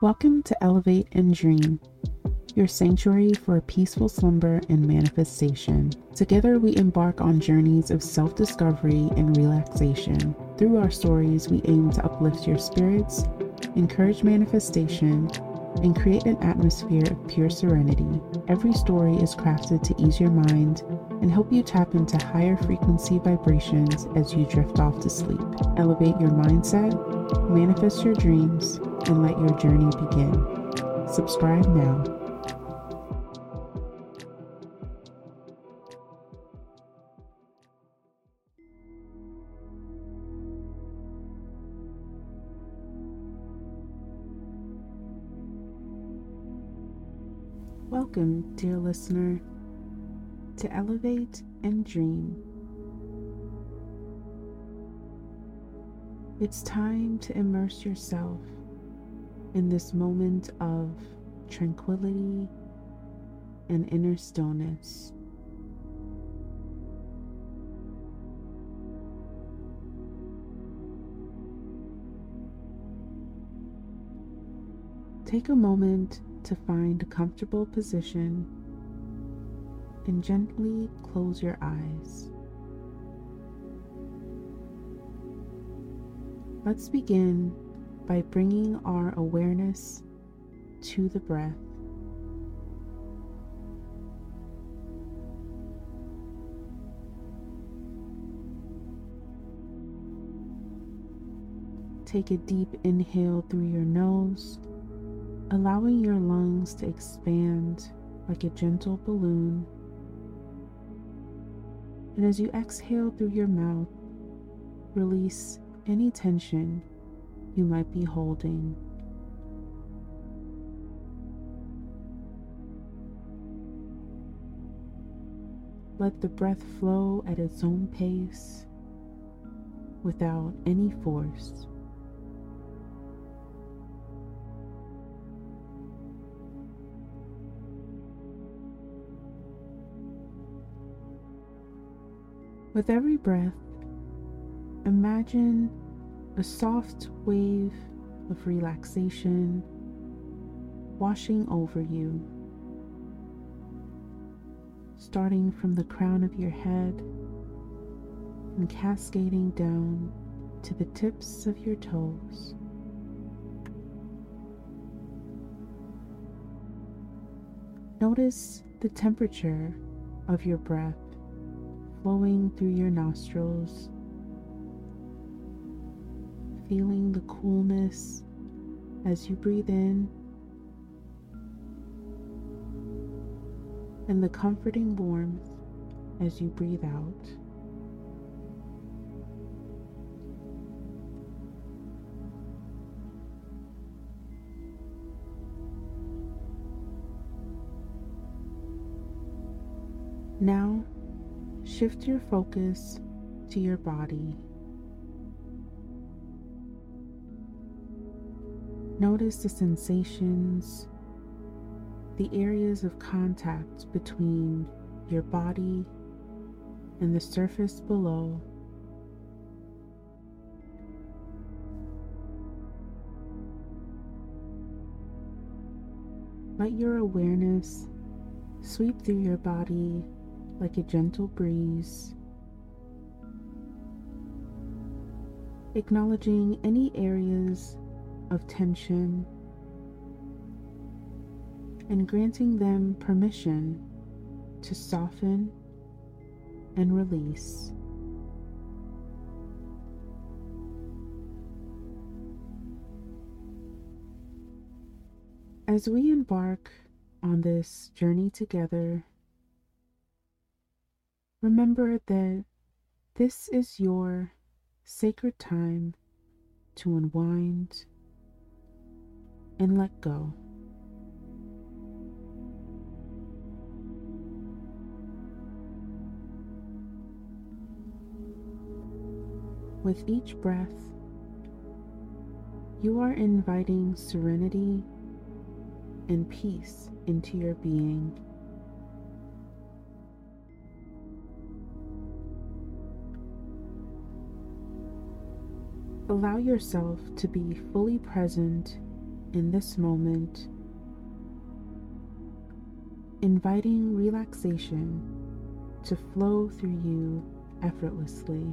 Welcome to Elevate and Dream, your sanctuary for peaceful slumber and manifestation. Together, we embark on journeys of self discovery and relaxation. Through our stories, we aim to uplift your spirits, encourage manifestation, and create an atmosphere of pure serenity. Every story is crafted to ease your mind and help you tap into higher frequency vibrations as you drift off to sleep. Elevate your mindset, manifest your dreams, and let your journey begin. Subscribe now. Welcome, dear listener, to Elevate and Dream. It's time to immerse yourself in this moment of tranquility and inner stillness. Take a moment to find a comfortable position and gently close your eyes. Let's begin by bringing our awareness to the breath. Take a deep inhale through your nose allowing your lungs to expand like a gentle balloon. And as you exhale through your mouth, release any tension you might be holding. Let the breath flow at its own pace without any force. With every breath, imagine a soft wave of relaxation washing over you, starting from the crown of your head and cascading down to the tips of your toes. Notice the temperature of your breath flowing through your nostrils, feeling the coolness as you breathe in and the comforting warmth as you breathe out. Now shift your focus to your body. Notice the sensations, the areas of contact between your body and the surface below. Let your awareness sweep through your body like a gentle breeze, acknowledging any areas of tension and granting them permission to soften and release. As we embark on this journey together, Remember that this is your sacred time to unwind and let go. With each breath, you are inviting serenity and peace into your being. Allow yourself to be fully present in this moment, inviting relaxation to flow through you effortlessly.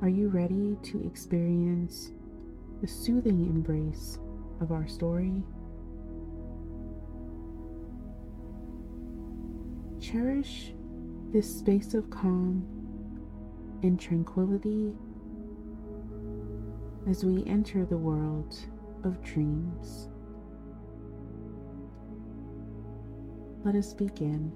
Are you ready to experience the soothing embrace of our story? Cherish this space of calm and tranquility as we enter the world of dreams. Let us begin.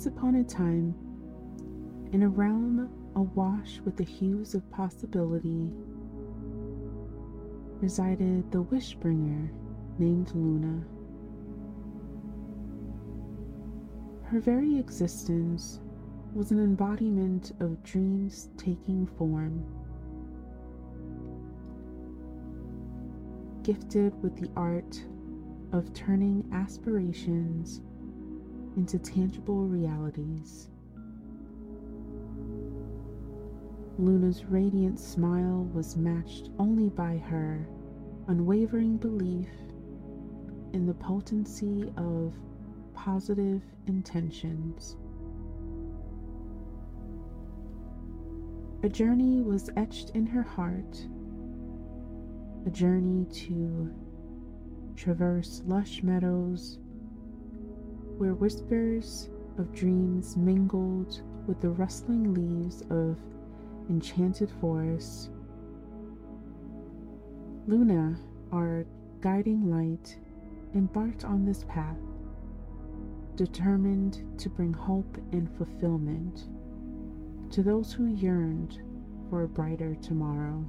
Once upon a time, in a realm awash with the hues of possibility, resided the Wishbringer named Luna. Her very existence was an embodiment of dreams taking form. Gifted with the art of turning aspirations into tangible realities. Luna's radiant smile was matched only by her unwavering belief in the potency of positive intentions. A journey was etched in her heart, a journey to traverse lush meadows where whispers of dreams mingled with the rustling leaves of enchanted forests. Luna, our guiding light, embarked on this path, determined to bring hope and fulfillment to those who yearned for a brighter tomorrow.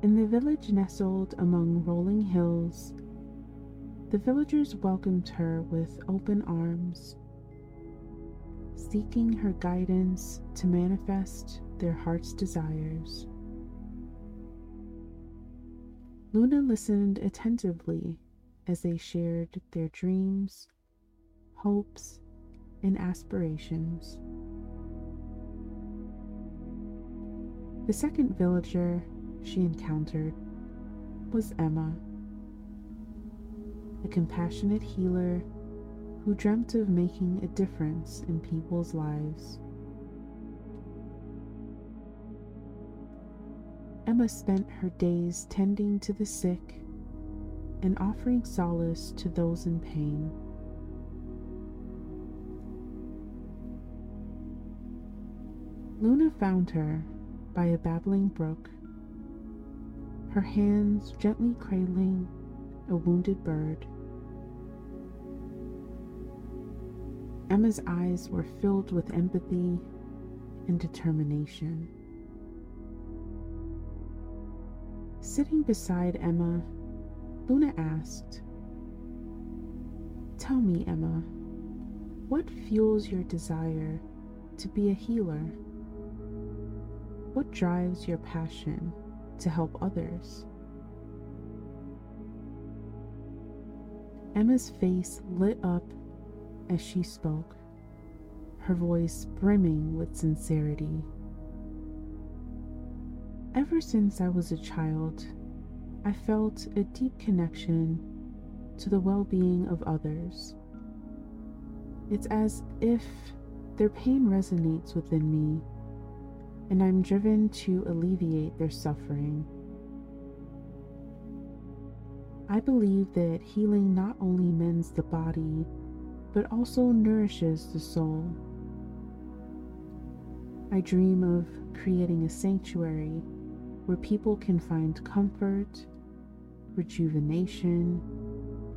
In the village nestled among rolling hills, the villagers welcomed her with open arms, seeking her guidance to manifest their heart's desires. Luna listened attentively as they shared their dreams, hopes, and aspirations. The second villager she encountered was Emma, a compassionate healer who dreamt of making a difference in people's lives. Emma spent her days tending to the sick and offering solace to those in pain. Luna found her by a babbling brook her hands gently cradling a wounded bird. Emma's eyes were filled with empathy and determination. Sitting beside Emma, Luna asked, Tell me, Emma, what fuels your desire to be a healer? What drives your passion to help others. Emma's face lit up as she spoke, her voice brimming with sincerity. Ever since I was a child, I felt a deep connection to the well being of others. It's as if their pain resonates within me and I'm driven to alleviate their suffering. I believe that healing not only mends the body, but also nourishes the soul. I dream of creating a sanctuary where people can find comfort, rejuvenation,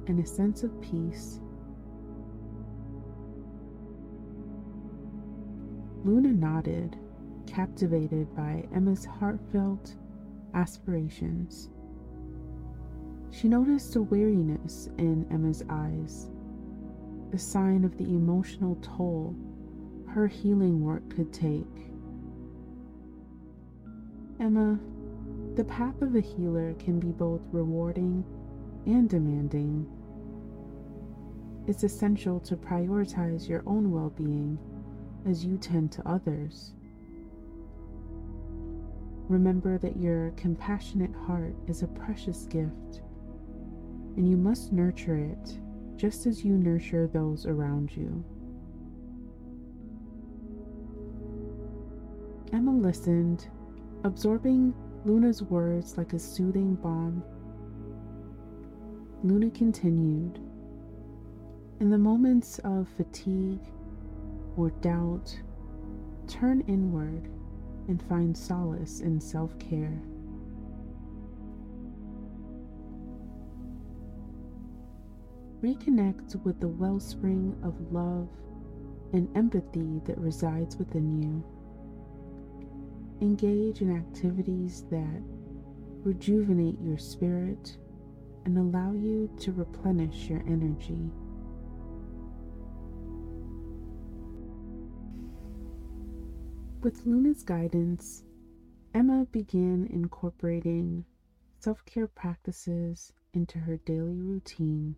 and a sense of peace. Luna nodded, captivated by Emma's heartfelt aspirations. She noticed a weariness in Emma's eyes, a sign of the emotional toll her healing work could take. Emma, the path of a healer can be both rewarding and demanding. It's essential to prioritize your own well being as you tend to others. Remember that your compassionate heart is a precious gift, and you must nurture it just as you nurture those around you. Emma listened, absorbing Luna's words like a soothing balm. Luna continued. In the moments of fatigue or doubt, turn inward and find solace in self care. Reconnect with the wellspring of love and empathy that resides within you. Engage in activities that rejuvenate your spirit and allow you to replenish your energy. With Luna's guidance, Emma began incorporating self care practices into her daily routine.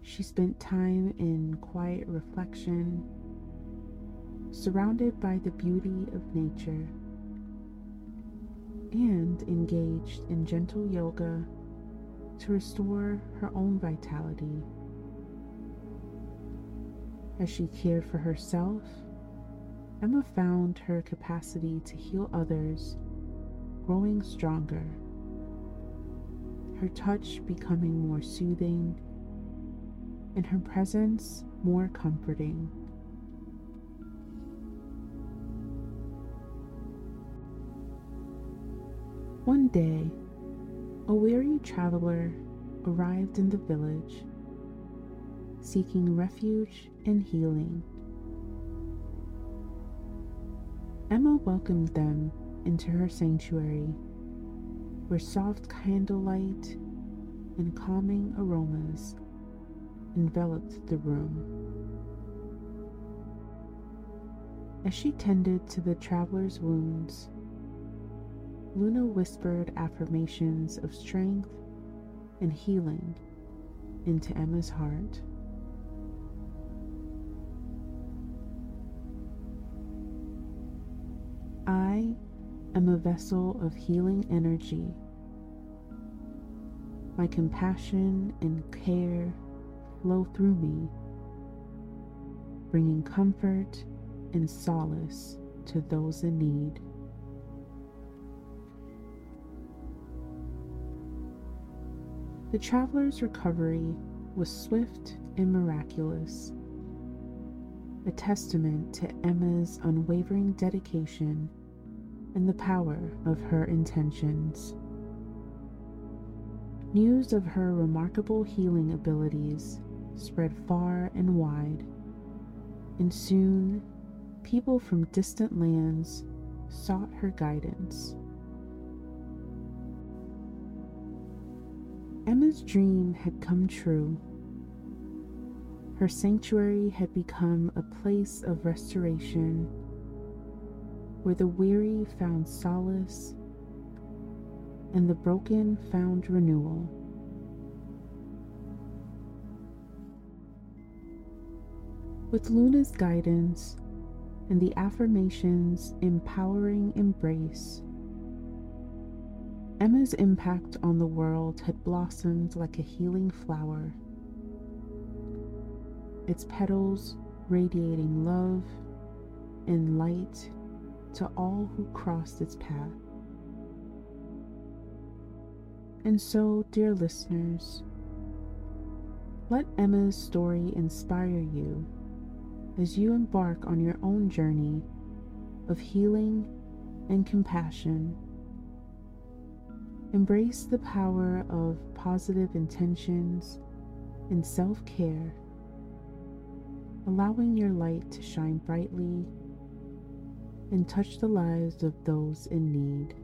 She spent time in quiet reflection, surrounded by the beauty of nature, and engaged in gentle yoga to restore her own vitality. As she cared for herself Emma found her capacity to heal others growing stronger, her touch becoming more soothing, and her presence more comforting. One day, a weary traveler arrived in the village, seeking refuge and healing. Emma welcomed them into her sanctuary, where soft candlelight and calming aromas enveloped the room. As she tended to the traveler's wounds, Luna whispered affirmations of strength and healing into Emma's heart. I am a vessel of healing energy. My compassion and care flow through me, bringing comfort and solace to those in need. The traveler's recovery was swift and miraculous a testament to Emma's unwavering dedication and the power of her intentions. News of her remarkable healing abilities spread far and wide, and soon people from distant lands sought her guidance. Emma's dream had come true her sanctuary had become a place of restoration where the weary found solace and the broken found renewal. With Luna's guidance and the affirmations empowering embrace, Emma's impact on the world had blossomed like a healing flower its petals radiating love and light to all who crossed its path. And so, dear listeners, let Emma's story inspire you as you embark on your own journey of healing and compassion. Embrace the power of positive intentions and self care, allowing your light to shine brightly and touch the lives of those in need.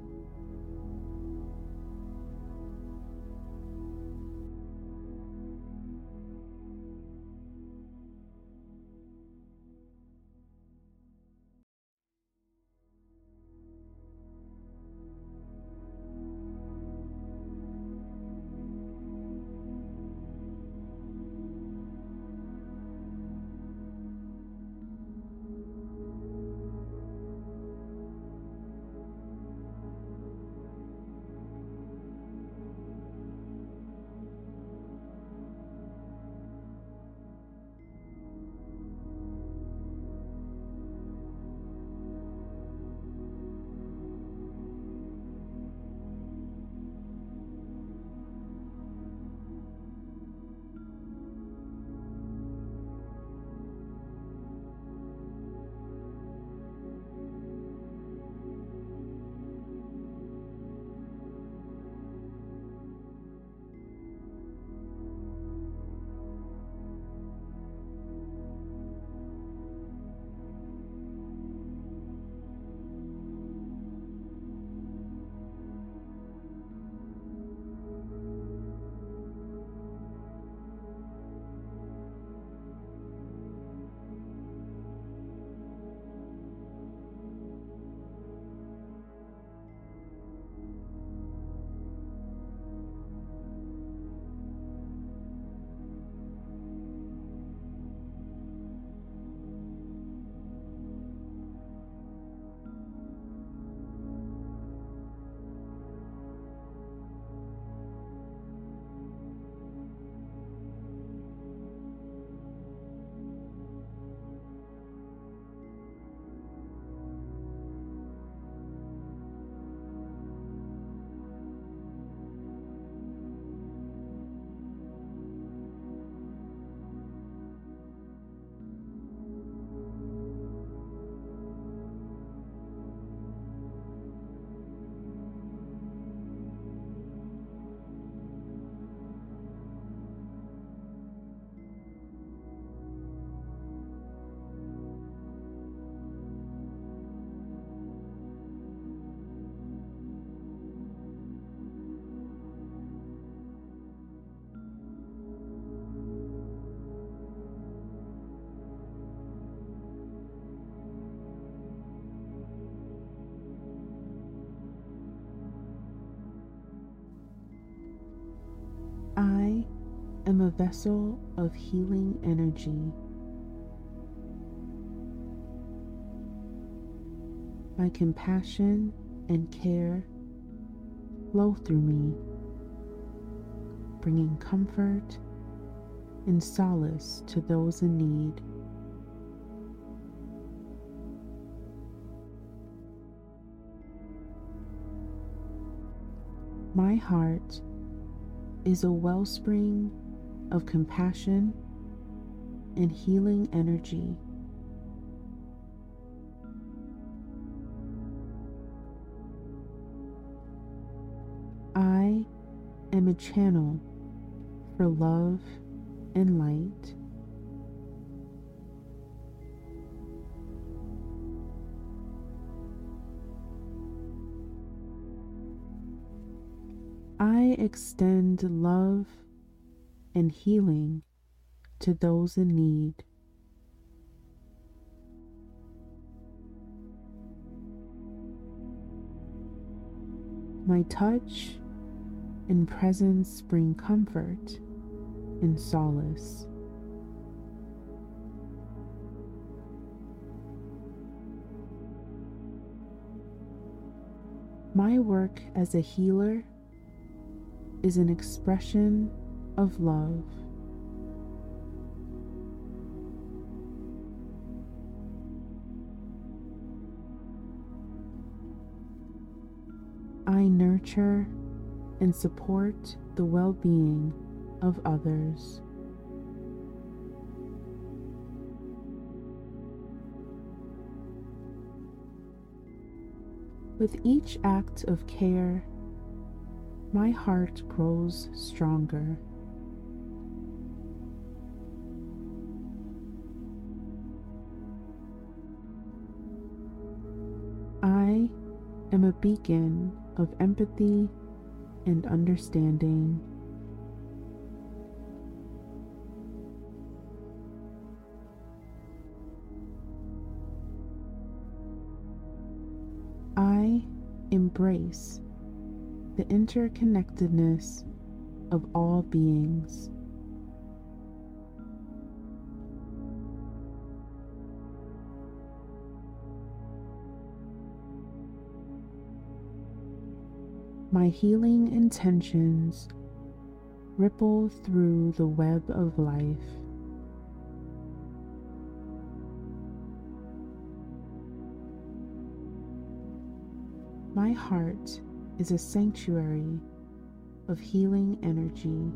Am a vessel of healing energy. My compassion and care flow through me, bringing comfort and solace to those in need. My heart is a wellspring of compassion and healing energy. I am a channel for love and light. I extend love and healing to those in need. My touch and presence bring comfort and solace. My work as a healer is an expression of love. I nurture and support the well being of others. With each act of care, my heart grows stronger. Am a beacon of empathy and understanding. I embrace the interconnectedness of all beings. My healing intentions ripple through the web of life. My heart is a sanctuary of healing energy.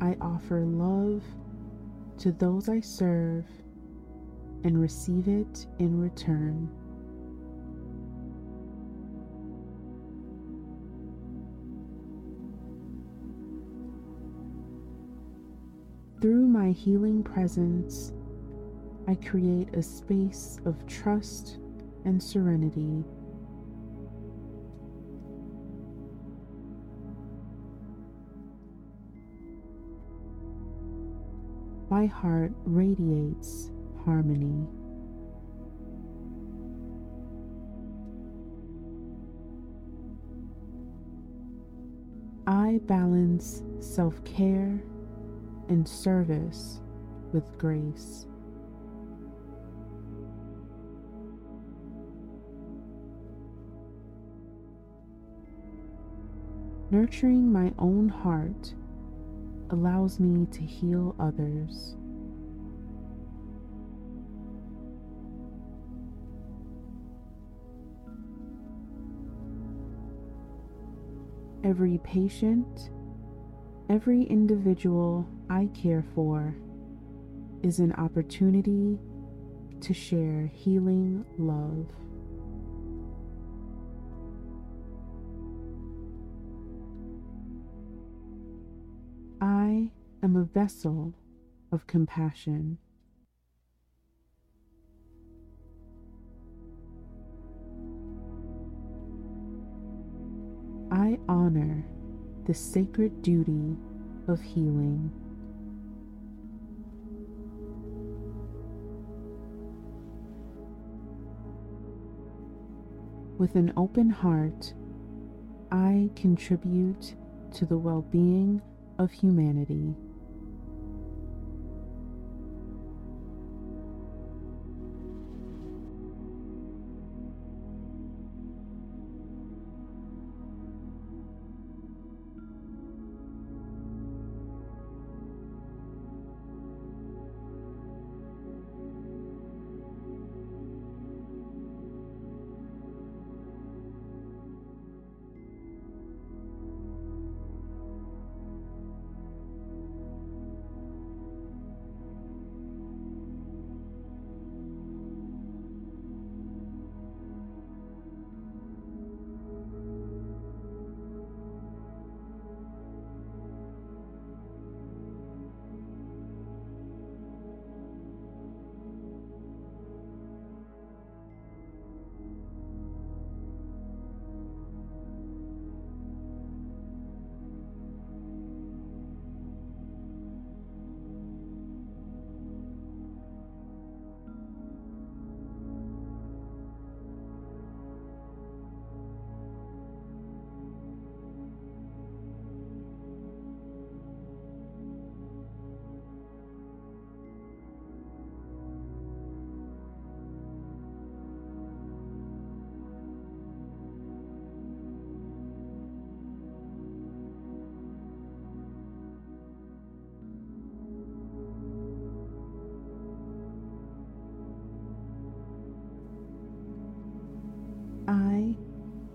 I offer love to those I serve and receive it in return. Through my healing presence, I create a space of trust and serenity. My heart radiates harmony. I balance self care and service with grace. Nurturing my own heart allows me to heal others. Every patient, every individual I care for is an opportunity to share healing love. Am a vessel of compassion. I honor the sacred duty of healing. With an open heart, I contribute to the well being of humanity.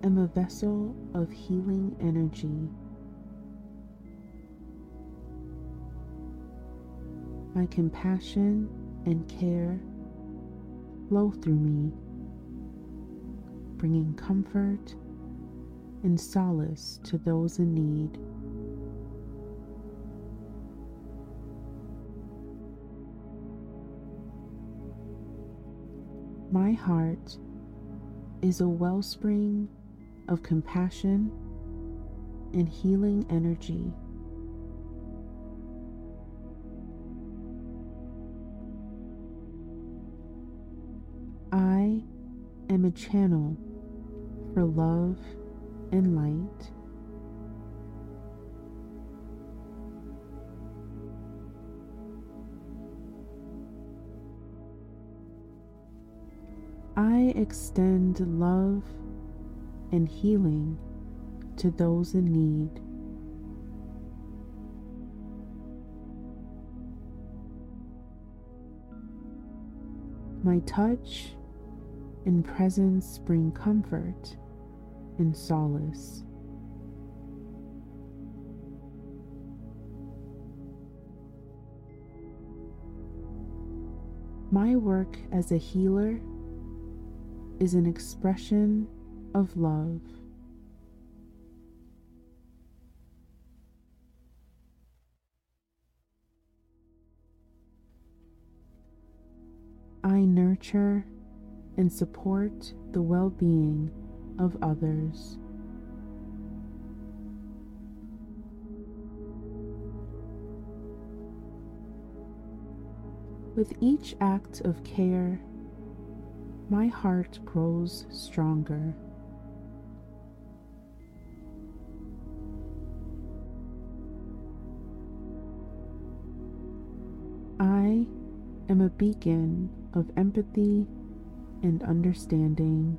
Am a vessel of healing energy. my compassion and care flow through me, bringing comfort and solace to those in need. My heart is a wellspring of compassion and healing energy. I am a channel for love and light. I extend love and healing to those in need. My touch and presence bring comfort and solace. My work as a healer is an expression of love. I nurture and support the well being of others. With each act of care, my heart grows stronger. I am a beacon of empathy and understanding.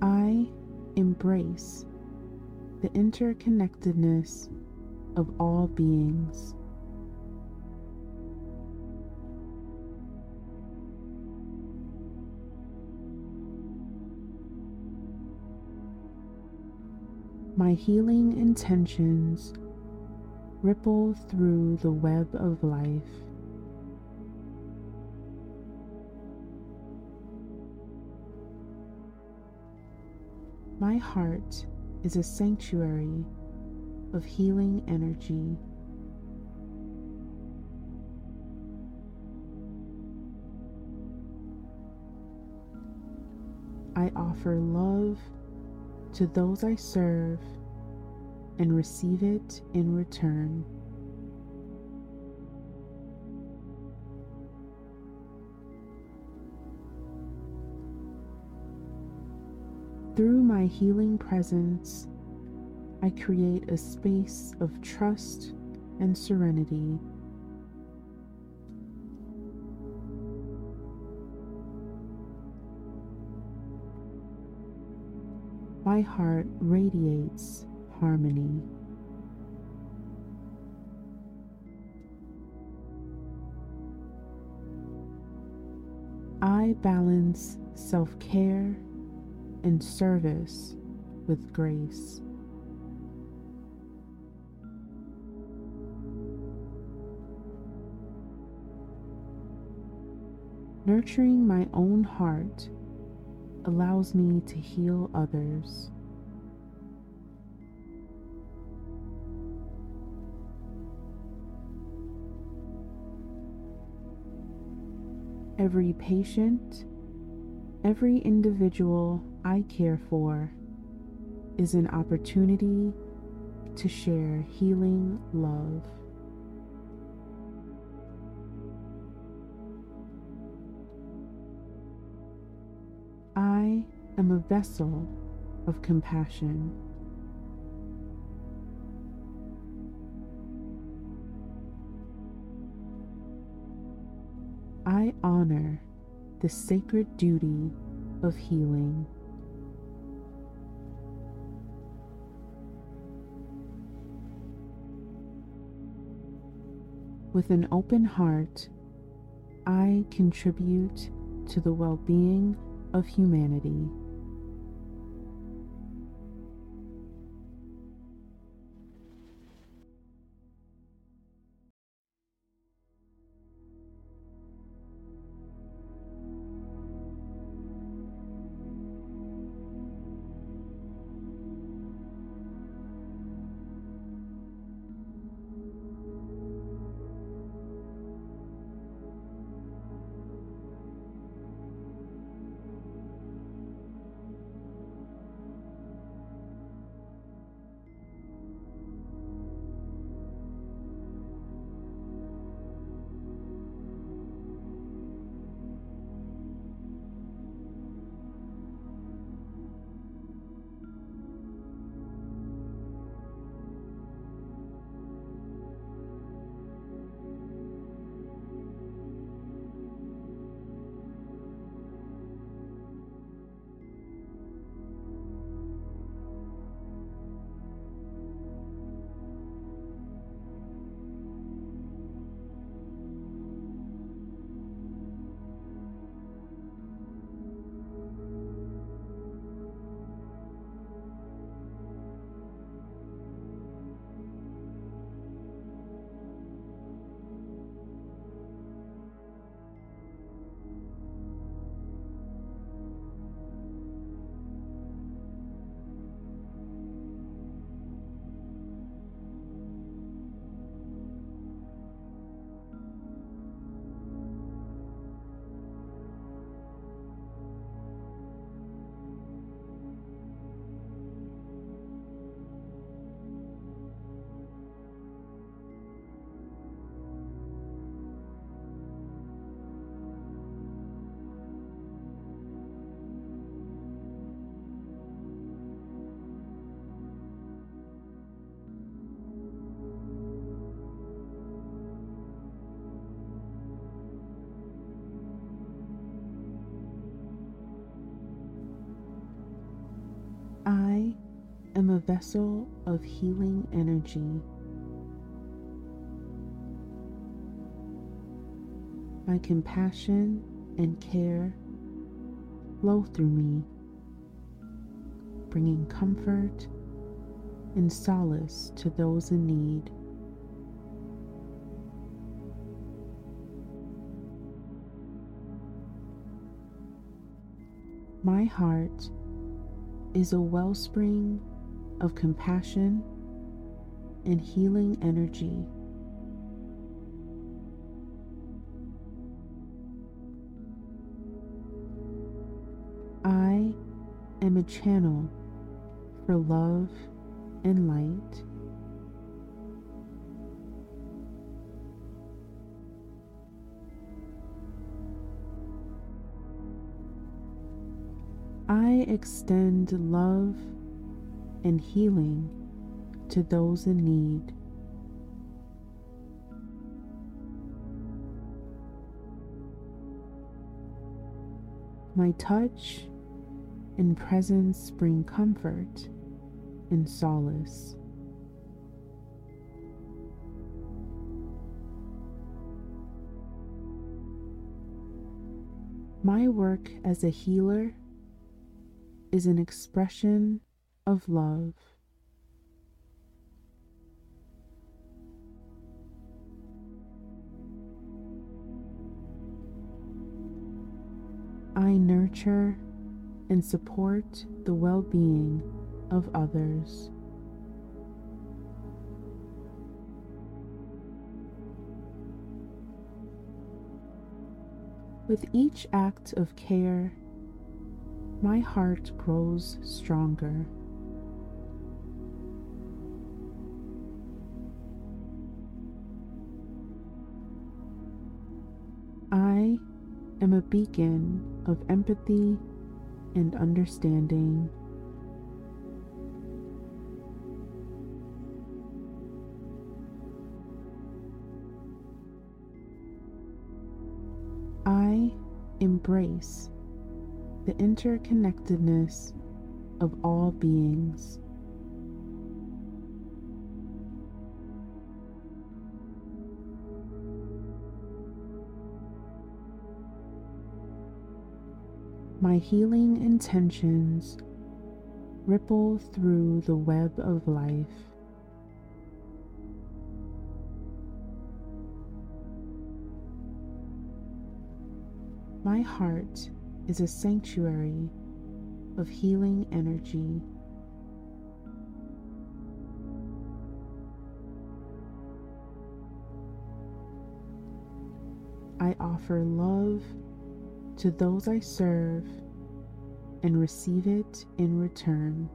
I embrace the interconnectedness of all beings. My healing intentions ripple through the web of life. My heart is a sanctuary of healing energy. I offer love to those I serve and receive it in return. Through my healing presence, I create a space of trust and serenity. My heart radiates harmony. I balance self care and service with grace. Nurturing my own heart allows me to heal others. Every patient, every individual I care for is an opportunity to share healing love. Vessel of compassion. I honor the sacred duty of healing. With an open heart, I contribute to the well being of humanity. Am a vessel of healing energy. My compassion and care flow through me, bringing comfort and solace to those in need. My heart is a wellspring of compassion and healing energy. I am a channel for love and light. I extend love and healing to those in need. My touch and presence bring comfort and solace. My work as a healer is an expression of love. I nurture and support the well being of others. With each act of care my heart grows stronger. I am a beacon of empathy and understanding. I embrace the interconnectedness of all beings. My healing intentions ripple through the web of life. My heart is a sanctuary of healing energy. I offer love to those I serve and receive it in return.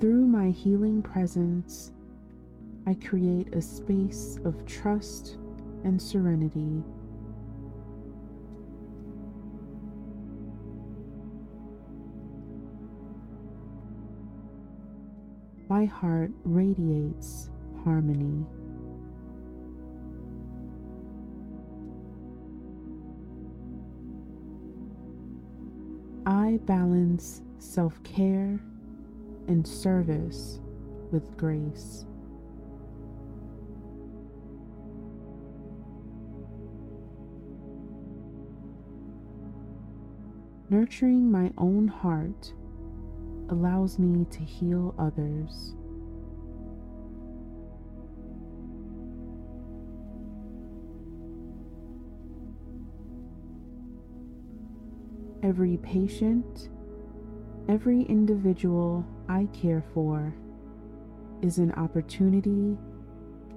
Through my healing presence, I create a space of trust and serenity. My heart radiates harmony. I balance self care and service with grace. Nurturing my own heart allows me to heal others. Every patient, every individual I care for is an opportunity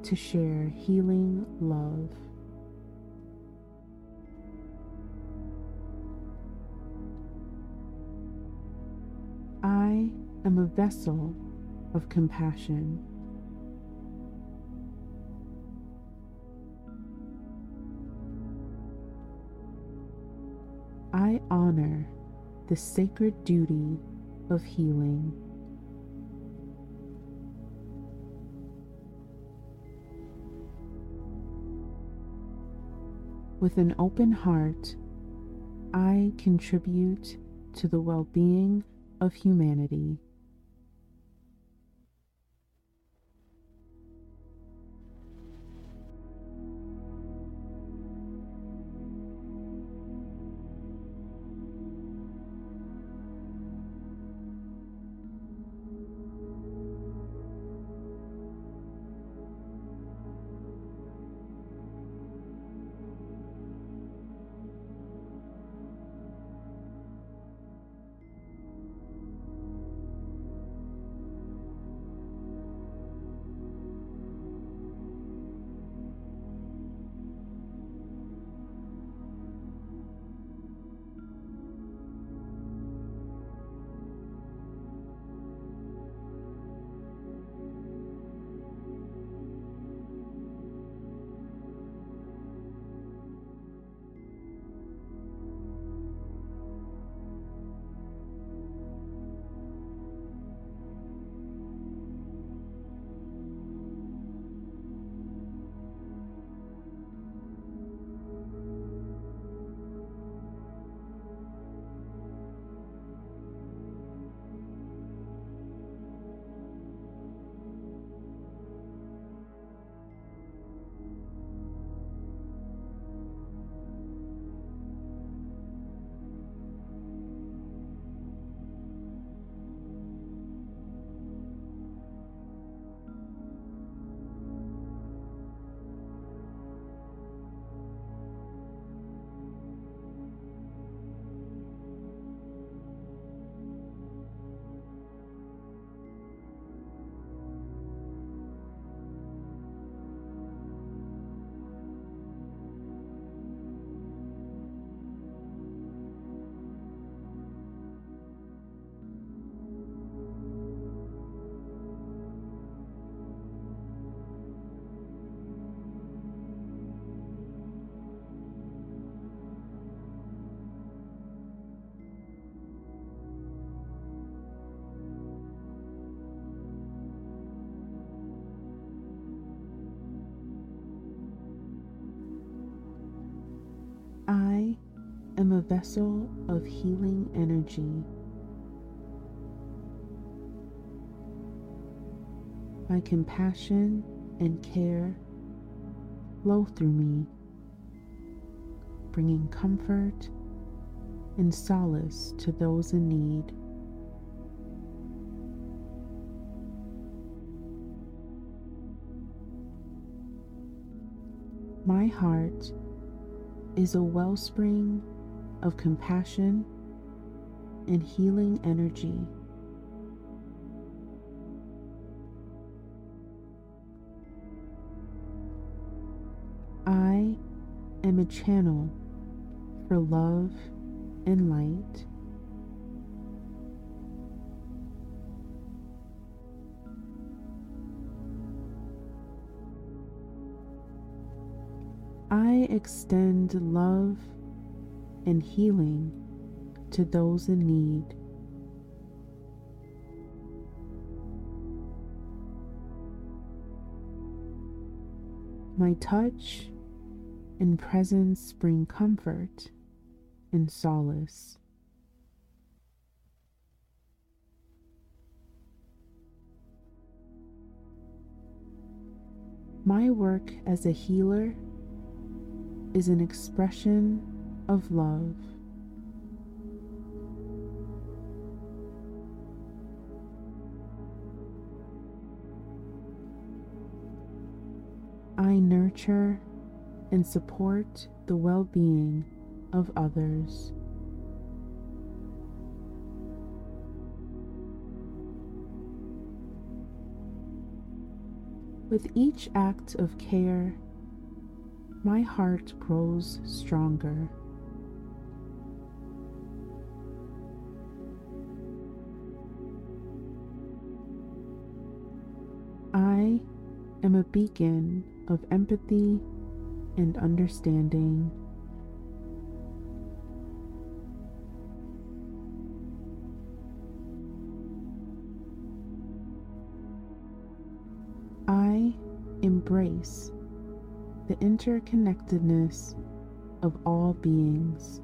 to share healing love. I am a vessel of compassion. I honor the sacred duty of healing. With an open heart, I contribute to the well being of humanity. Am a vessel of healing energy. My compassion and care flow through me, bringing comfort and solace to those in need. My heart is a wellspring of compassion and healing energy. I am a channel for love and light. I extend love and healing to those in need. My touch and presence bring comfort and solace. My work as a healer is an expression of love. I nurture and support the well being of others. With each act of care my heart grows stronger. I am a beacon of empathy and understanding. I embrace the interconnectedness of all beings.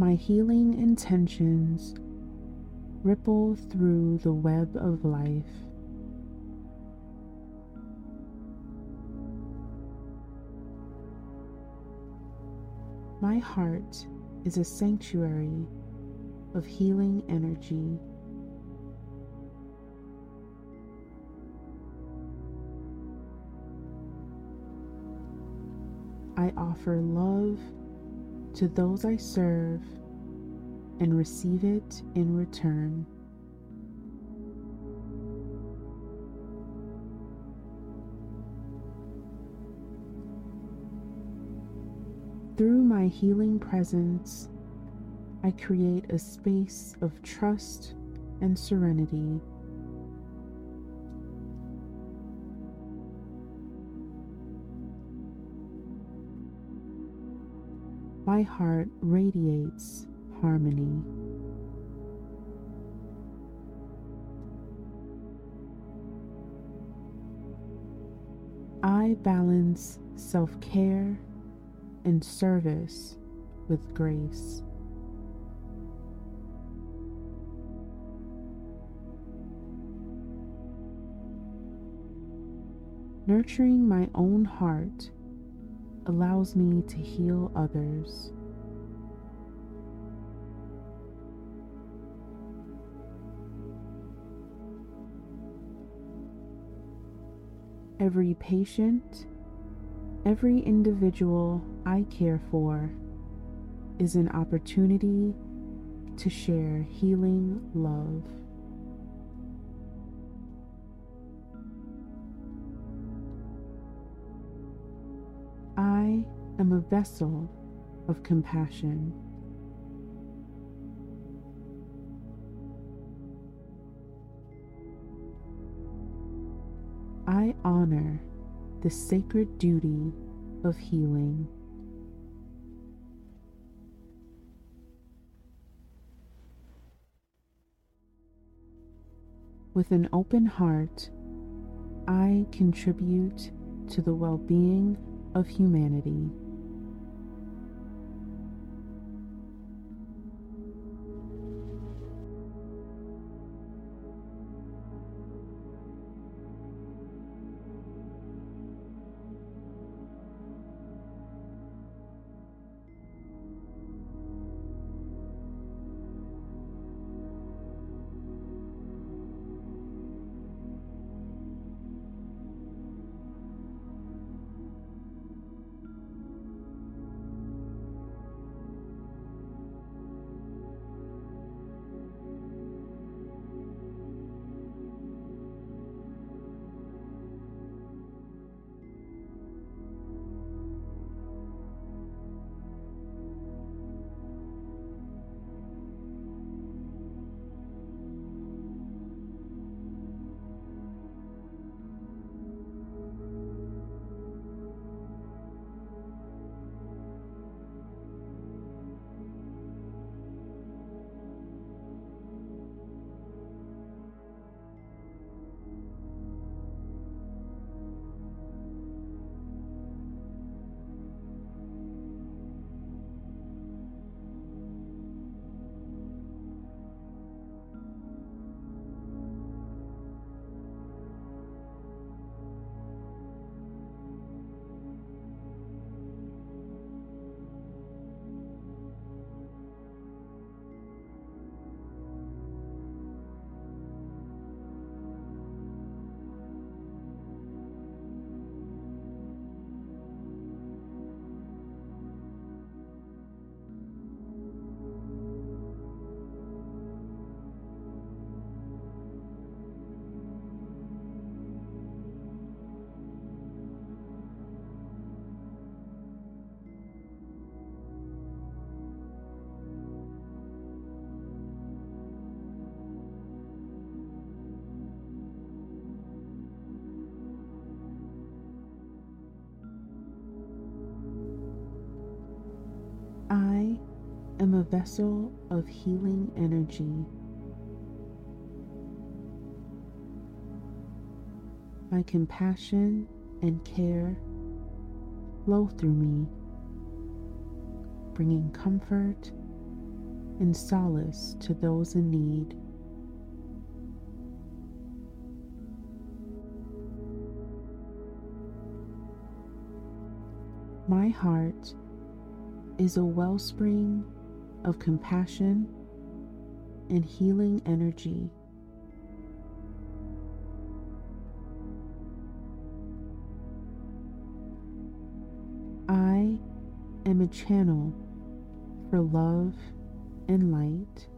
My healing intentions ripple through the web of life. My heart is a sanctuary of healing energy. I offer love to those I serve and receive it in return. Through my healing presence, I create a space of trust and serenity. My heart radiates harmony. I balance self care and service with grace. Nurturing my own heart allows me to heal others. Every patient, every individual I care for is an opportunity to share healing love. Am a vessel of compassion. I honor the sacred duty of healing. With an open heart, I contribute to the well being of humanity. am a vessel of healing energy. My compassion and care flow through me, bringing comfort and solace to those in need. My heart is a wellspring of compassion and healing energy. I am a channel for love and light.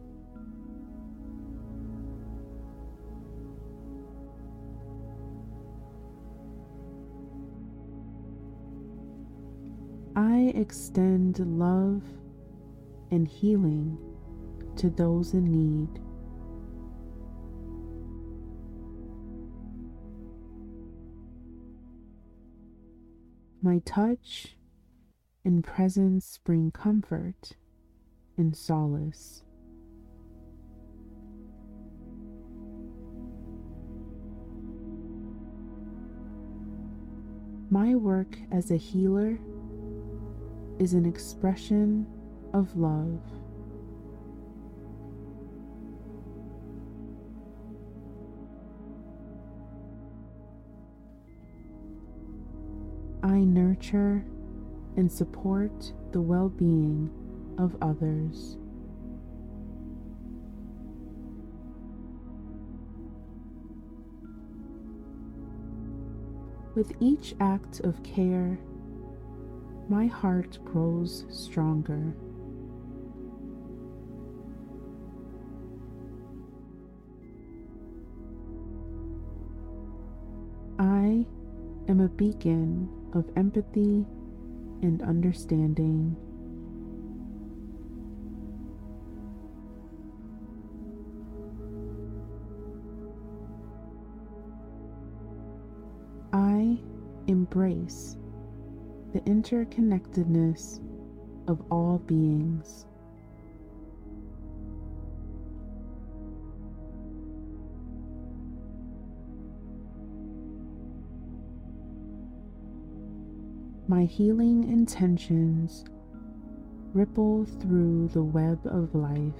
I extend love and healing to those in need. My touch and presence bring comfort and solace. My work as a healer is an expression of love. I nurture and support the well being of others. With each act of care, my heart grows stronger. A beacon of empathy and understanding. I embrace the interconnectedness of all beings. My healing intentions ripple through the web of life.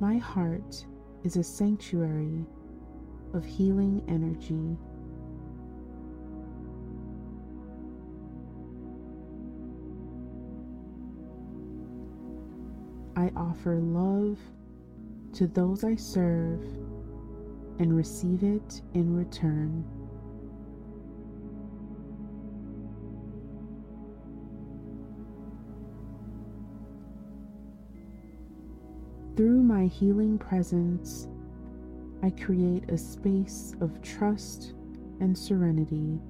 My heart is a sanctuary of healing energy. I offer love to those I serve and receive it in return. Through my healing presence, I create a space of trust and serenity.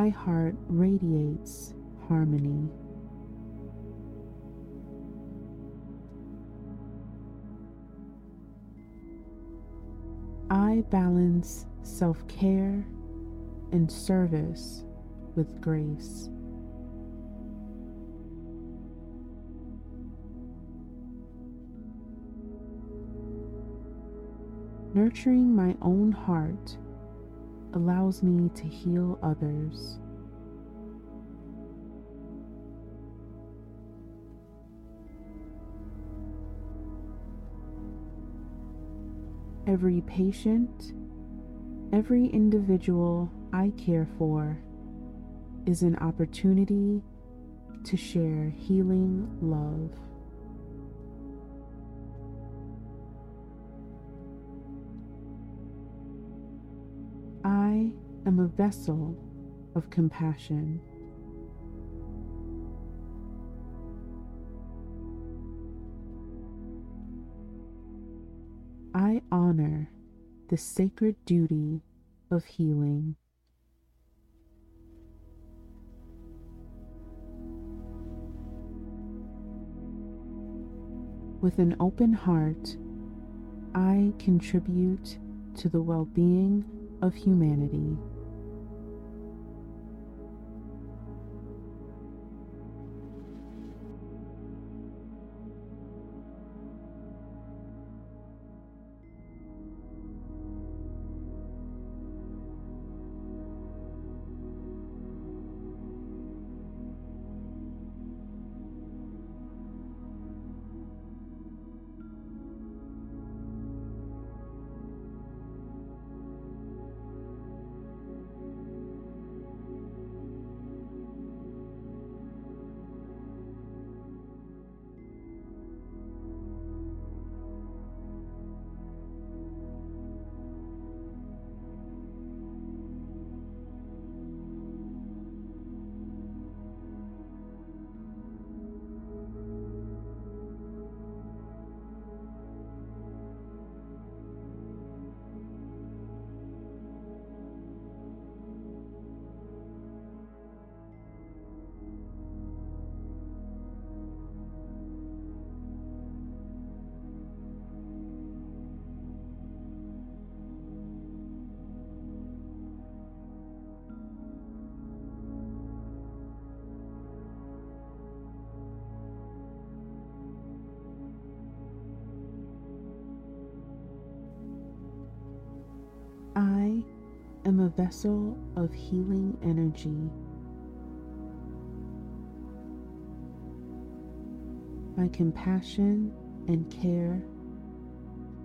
My heart radiates harmony. I balance self care and service with grace. Nurturing my own heart allows me to heal others. Every patient, every individual I care for is an opportunity to share healing love. Am a vessel of compassion. I honor the sacred duty of healing. With an open heart, I contribute to the well being of humanity. Vessel of healing energy. My compassion and care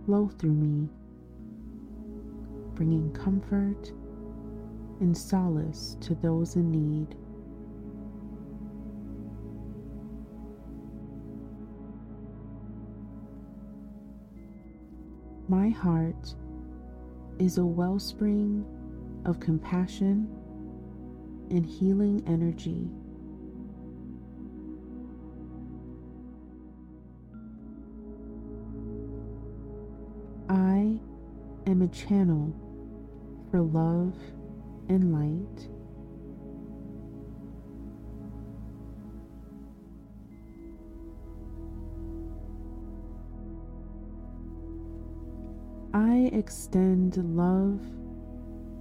flow through me, bringing comfort and solace to those in need. My heart is a wellspring of compassion and healing energy. I am a channel for love and light. I extend love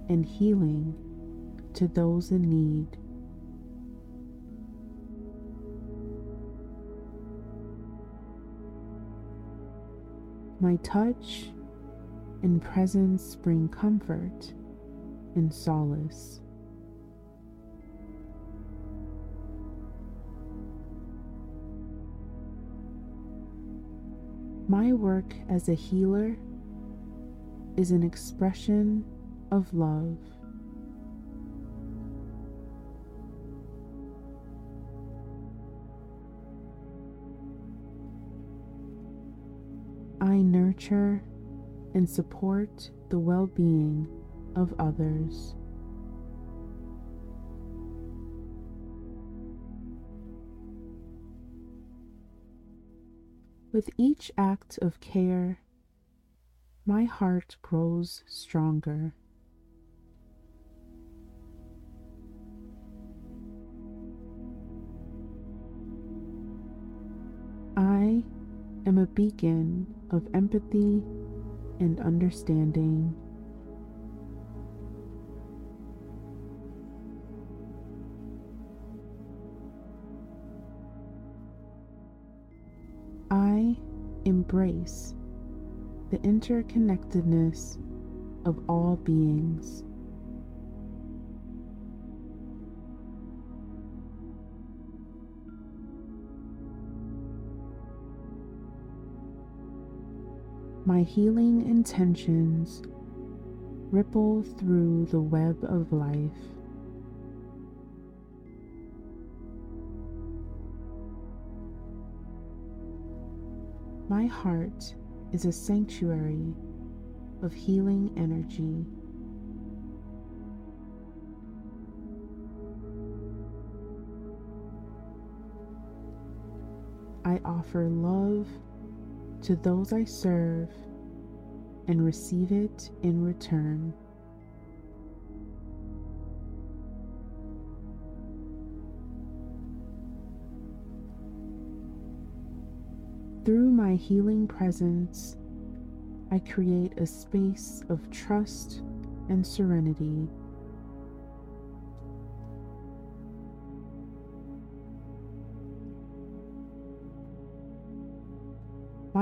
and healing to those in need. My touch and presence bring comfort and solace. My work as a healer is an expression of love. I nurture and support the well being of others. With each act of care, my heart grows stronger. Am a beacon of empathy and understanding. I embrace the interconnectedness of all beings. My healing intentions ripple through the web of life. My heart is a sanctuary of healing energy. I offer love to those I serve and receive it in return. Through my healing presence, I create a space of trust and serenity.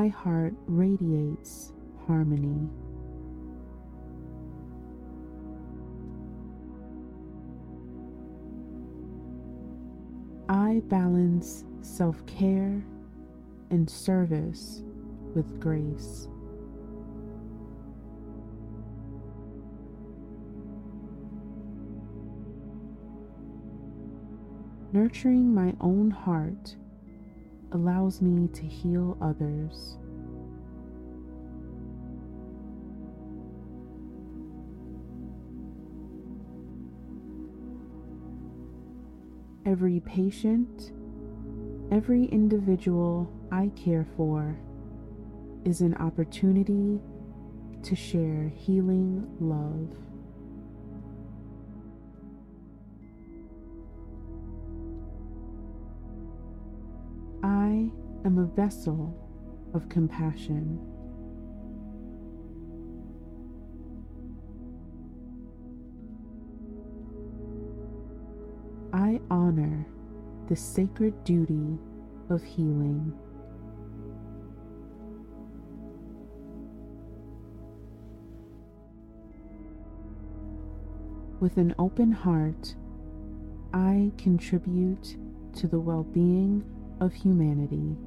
My heart radiates harmony. I balance self care and service with grace. Nurturing my own heart allows me to heal others. Every patient, every individual I care for is an opportunity to share healing love. I am a vessel of compassion. I honor the sacred duty of healing. With an open heart, I contribute to the well being of humanity.